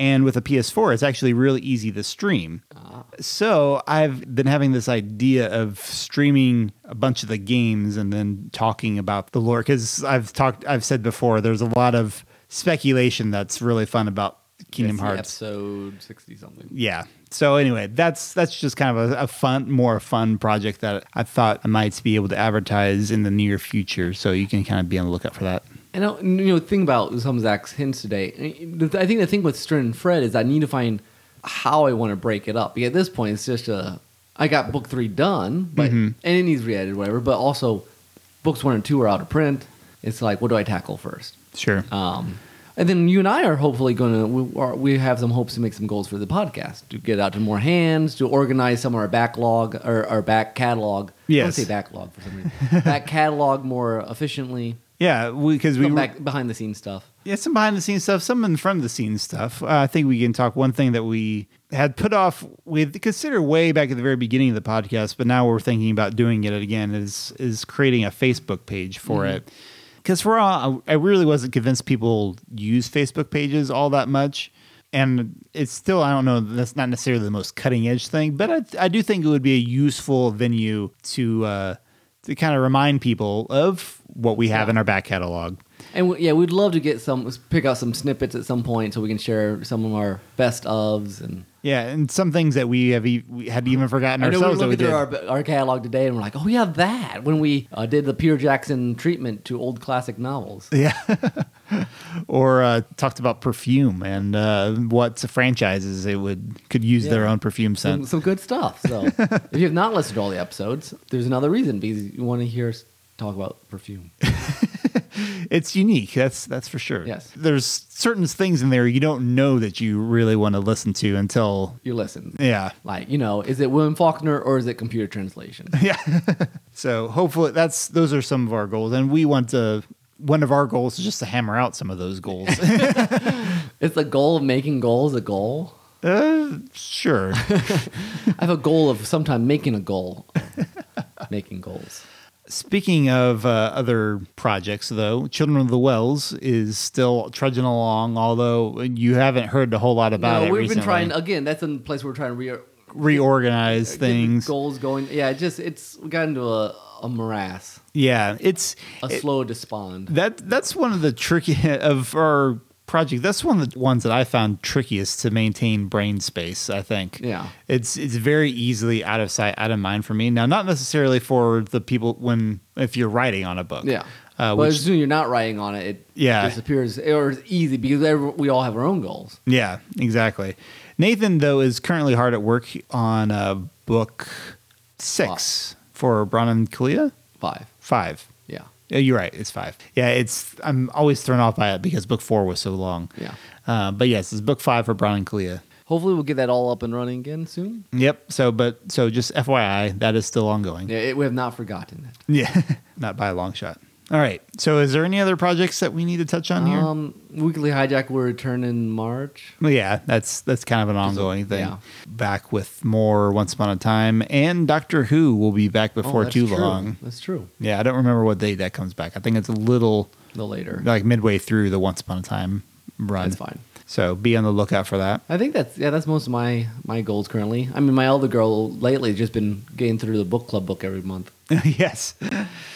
And with a PS4, it's actually really easy to stream. Ah. So I've been having this idea of streaming a bunch of the games and then talking about the lore because I've talked, I've said before, there's a lot of speculation that's really fun about Kingdom the Hearts. episode sixty something. Yeah. So anyway, that's that's just kind of a, a fun, more fun project that I thought I might be able to advertise in the near future. So you can kind of be on the lookout for that. And uh, you know, think about some of Zach's hints today. I think the thing with Stern and Fred is I need to find how I want to break it up. Because at this point, it's just a I got book three done, but Mhm. and it needs re-edited, whatever. But also, books one and two are out of print. It's like, what do I tackle first? Sure. Um, and then you and I are hopefully going to we, are, we have some hopes to make some goals for the podcast to get out to more hands to organize some of our backlog or our back catalog. I Yes. to say backlog for some reason. back catalog more efficiently. Yeah, because we, were- back behind the scenes stuff. Yeah, some behind the scenes stuff, some in front of the scenes stuff. Uh, I think we can talk one thing that we had put off with consider way back at the very beginning of the podcast, but now we're thinking about doing it again is is creating a Facebook page for Mm-hmm. it. Because for all, I really wasn't convinced people use Facebook pages all that much. And it's still, I don't know, that's not necessarily the most cutting edge thing, but I, I do think it would be a useful venue to uh, to kind of remind people of what we have Yeah. in our back catalog. And we, yeah, we'd love to get some pick out some snippets at some point so we can share some of our best ofs and. Yeah, and some things that we have e- we had even forgotten I know we were ourselves we looking did. through our, our catalog today and we're like, oh yeah, that when we uh, did the Peter Jackson treatment to old classic novels. yeah, or uh, talked about perfume and uh, what franchises it would could use their own perfume some, scent. some good stuff. So if you have not listened to all the episodes, there's another reason because you want to hear us talk about perfume. It's unique. That's that's for sure. Yes. There's certain things in there you don't know that you really want to listen to until You listen. yeah. Like, you know, is it William Faulkner or is it computer translation? Yeah. so hopefully that's those are some of our goals, and we want to. One of our goals is just to hammer out some of those goals. It's the goal of making goals a goal. uh, sure. I have a goal of sometime making a goal. making goals. Speaking of uh, other projects, though, Children of the Wells is still trudging along. Although you haven't heard a whole lot about no, it we've recently. been trying again. That's a place we're trying to re- reorganize things. goals going. Yeah, it just it's we got into a, a morass, Yeah, it's a it- slow despond. That that's one of the tricky of our project. That's one of the ones that I found trickiest to maintain brain space. I think. Yeah. it's it's very easily out of sight, out of mind for me. Now, not necessarily for the people when if you're writing on a book. Yeah. Uh, but which, as soon as you're not writing on it, it Yeah. disappears. Or it's easy because we all have our own goals. yeah, exactly. Nathan though is currently hard at work on uh, book six for Bron and Kalia. Five. Five. Yeah. Yeah, you're right. It's five. Yeah, it's. I'm always thrown off by it because book four was so long. Yeah. Uh, but yes, it's book five for Brown and Kalia. Hopefully, we'll get that all up and running again soon. Yep. So, but so just FYI, that is still ongoing. Yeah, it, we have not forgotten it. Yeah, not by a long shot. All right. So, is there any other projects that we need to touch on here? Um, Weekly Hijack will return in March. well, yeah, that's that's kind of an ongoing thing. yeah. Back with more Once Upon a Time, and Doctor Who will be back before Oh, too true. long. That's true. Yeah, I don't remember what date that comes back. I think it's a little The later. like midway through the Once Upon a Time run. That's fine. So be on the lookout for that. I think that's yeah. That's most of my my goals currently. I mean, my elder girl lately has just been getting through the book club book every month, yes.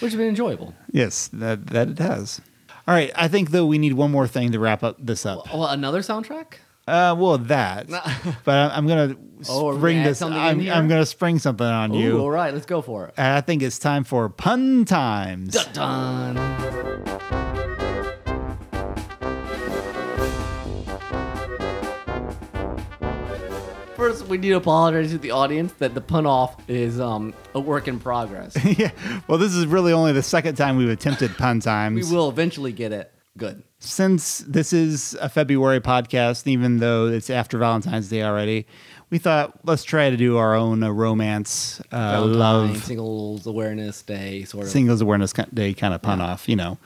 Which has been enjoyable. Yes, that that it has. All right, I think though we need one more thing to wrap up this up. Oh, another soundtrack? Uh, well, that. but I- I'm gonna Oh, spring this. I'm. I'm gonna spring something on Ooh, you. all right, let's go for it. And I think it's time for pun times. Dun, dun. First, we need to apologize to the audience that the pun off is um, a work in progress. yeah. Well, this is really only the second time we've attempted pun times. we will eventually get it good. Since this is a February podcast, even though it's after Valentine's Day already, we thought let's try to do our own uh, romance, uh, Valentine, love, Singles Awareness Day, sort of. Singles Awareness Day kind of pun off, you know.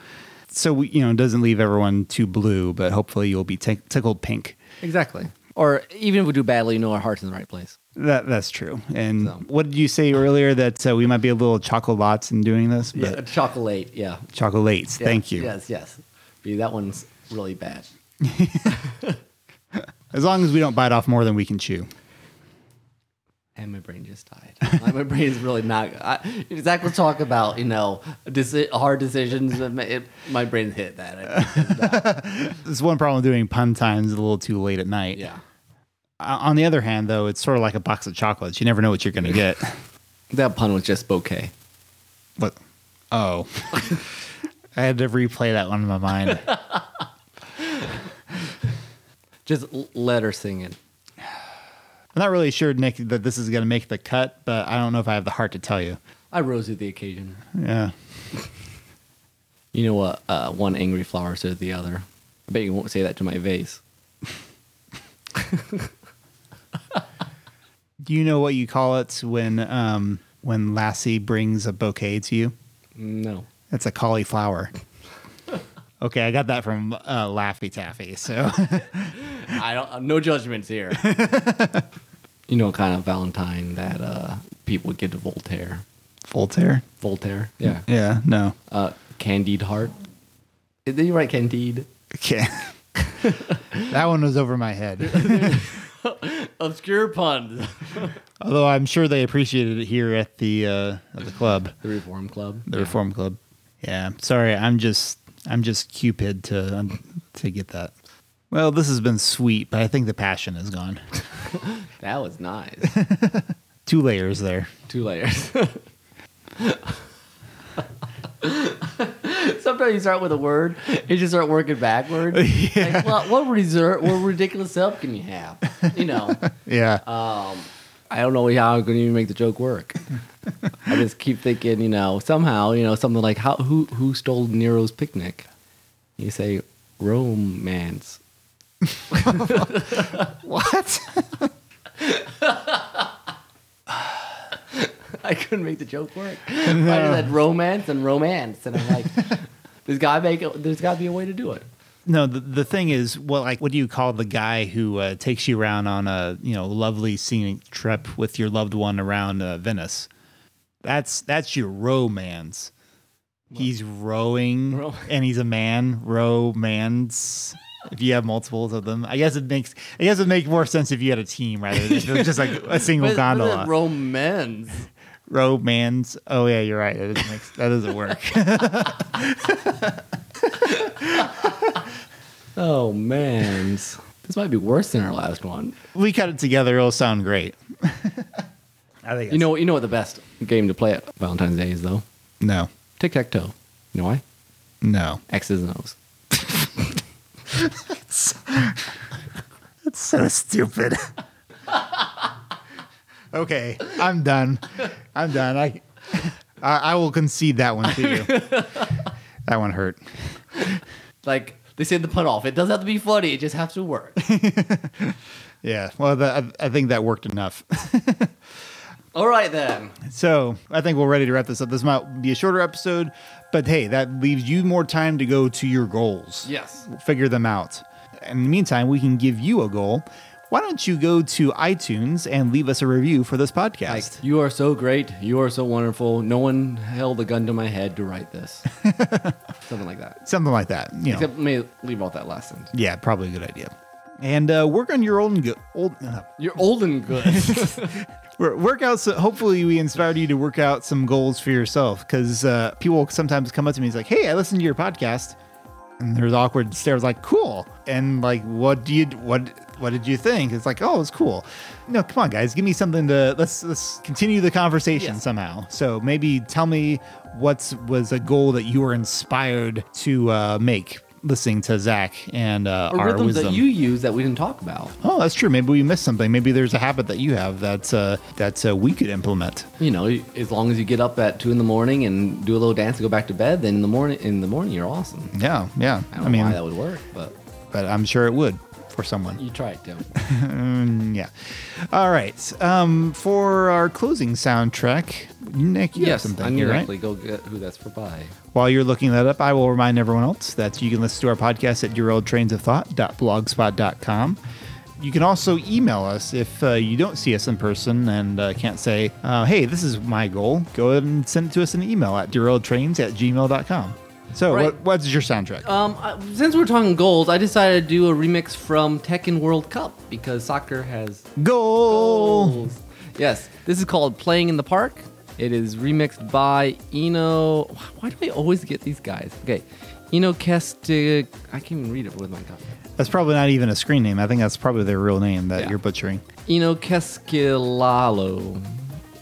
So we, you know, it doesn't leave everyone too blue, but hopefully you'll be tick tickled pink. Exactly. Or even if we do badly, you know our heart's in the right place. That that's true. And So. what did you say earlier that uh, we might be a little chocolates in doing this? But Yeah, chocolate. Yeah. chocolates. Yeah, Thank you. Yes, yes. But that one's really bad. As long as we don't bite off more than we can chew. And my brain just died. Like, my brain is really not. I, Zach will talk about you know deci- hard decisions. It, my brain hit that. This one problem doing pun times a little too late at night. yeah, On the other hand, though, it's sort of like a box of chocolates. You never know what you're going to get. that pun was just bouquet. What? Oh. I had to replay that one in my mind. Just let her sing it. I'm not really sure, Nick, that this is going to make the cut, but I don't know if I have the heart to tell you. I rose to the occasion. Yeah. You know what? Uh, one angry flower says the other. I bet you won't say that to my vase. Do you know what you call it when um, when Lassie brings a bouquet to you? No. That's a cauliflower. okay, I got that from uh, Laffy Taffy. So I don't. No judgments here. you know, kind of Valentine that uh, people would give to Voltaire. Voltaire. Voltaire. Yeah. Yeah. No. Uh, Candide Heart. Did you write Candide? Okay. that one was over my head. Obscure puns. Although I'm sure they appreciated it here at the uh, at the club, the Reform Club. the Reform Club. Yeah. Sorry, I'm just I'm just Cupid to to get that. Well, this has been sweet, but I think the passion is gone. That was nice. Two layers there. Two layers. Sometimes you start with a word, and you just start working backwards. Like, what, what, reserve, what ridiculous help can you have? You know, Yeah. um, I don't know how I'm going to even make the joke work. I just keep thinking, you know, somehow, you know, something like how who who stole Nero's picnic? You say romance. what? I couldn't make the joke work. I just had romance and romance, and I'm like, there's got to make it, there's got to be a way to do it. No, the, the thing is, well, like, what do you call the guy who uh, takes you around on a you know lovely scenic trip with your loved one around uh, Venice? That's that's your romance. He's rowing, Ro- and he's a man. Romance. If you have multiples of them, I guess it makes I guess it make more sense if you had a team rather than if it was just like a single but gondola. romance. Romance. Oh yeah, you're right. That doesn't, make, that doesn't work. Oh man, this might be worse than our last one. we cut it together. It'll sound great. I think You know, you know what the best game to play at Valentine's Day is though? no, Tic tac toe. You know why? no. X's and O's. That's so stupid. Okay, I'm done. I'm done. I, I I will concede that one to you. that one hurt. Like they say the put off. It doesn't have to be funny. It just has to work. Yeah. Well, that, I, I think that worked enough. All right then. So I think we're ready to wrap this up. This might be a shorter episode, but hey, that leaves you more time to go to your goals. Yes. Figure them out. In the meantime, we can give you a goal. Why don't you go to iTunes and leave us a review for this Like, podcast? you are so great. You are so wonderful. No one held a gun to my head to write this. Something like that. Something like that. You know. Except may leave out that last sentence. Yeah, probably a good idea. And uh, work on your old, go- old uh, You're old and good. work out. So hopefully, we inspired you to work out some goals for yourself. Because uh, people sometimes come up to me, and like, "Hey, I listened to your podcast," and there's awkward stares, like, "Cool," and like, "What do you what What did you think?" It's like, "Oh, it's cool." No, come on, guys, give me something to let's let's continue the conversation Yes. somehow. So maybe tell me what was a goal that you were inspired to uh, make listening to Zach and uh, or our rhythms wisdom. that you use that we didn't talk about. Oh, that's true. Maybe we missed something. Maybe there's a habit that you have that uh, that uh, we could implement. You know, as long as you get up at two in the morning and do a little dance and go back to bed, then in the morning, in the morning, you're awesome. Yeah, yeah. I don't I, mean, know why that would work, but but I'm sure it would for someone. you try it. Mm, yeah. All right. Um, for our closing soundtrack, Nick, you have yes, something I here, right? go get who that's for by. While you're looking that up, I will remind everyone else that you can listen to our podcast at derailedtrainsofthought.blogspot.com. You can also email us if uh, you don't see us in person and uh, can't say, uh, hey, this is my goal. Go ahead and send it to us in an email at derailedtrains at gmail.com. So, Right. what, what's your soundtrack? Um, I- since we're talking goals, I decided to do a remix from Tecmo World Cup because soccer has goal! goals. Yes, this is called "Playing in the Park." It is remixed by Eino. Why do I always get these guys? Okay, Eino Kestig. I can't even read it with my copy. That's probably not even a screen name. I think that's probably their real name that Yeah. you're butchering. Eino Keskilalo.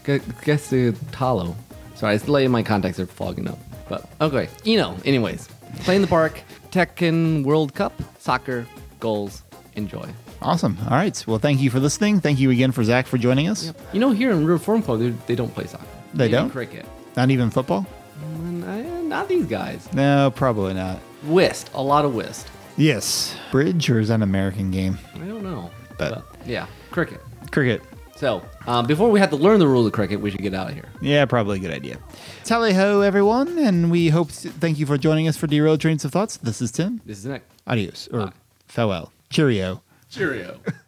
Ke- Keskitalo. Sorry, it's late. My contacts are fogging up. But okay, Eino. Anyways, play in the park. Tecmo World Cup. Soccer goals. Enjoy. Awesome. All right. Well, thank you for listening. Thank you again for Zach for joining us. You know, here in Reform Club, they, they don't play soccer. They Maybe don't? cricket. Not even football? Mm, Not these guys. No, probably not. Whist. A lot of whist. Yes. Bridge or is that an American game? I don't know. But- yeah, cricket. Cricket. So um, before we have to learn the rules of cricket, we should get out of here. Yeah, probably a good idea. Tally ho, everyone, and we hope. To, thank you for joining us for Derailed Trains of Thoughts. This is Tim. This is Nick. Adios or Bye. farewell. Cheerio. Cheerio.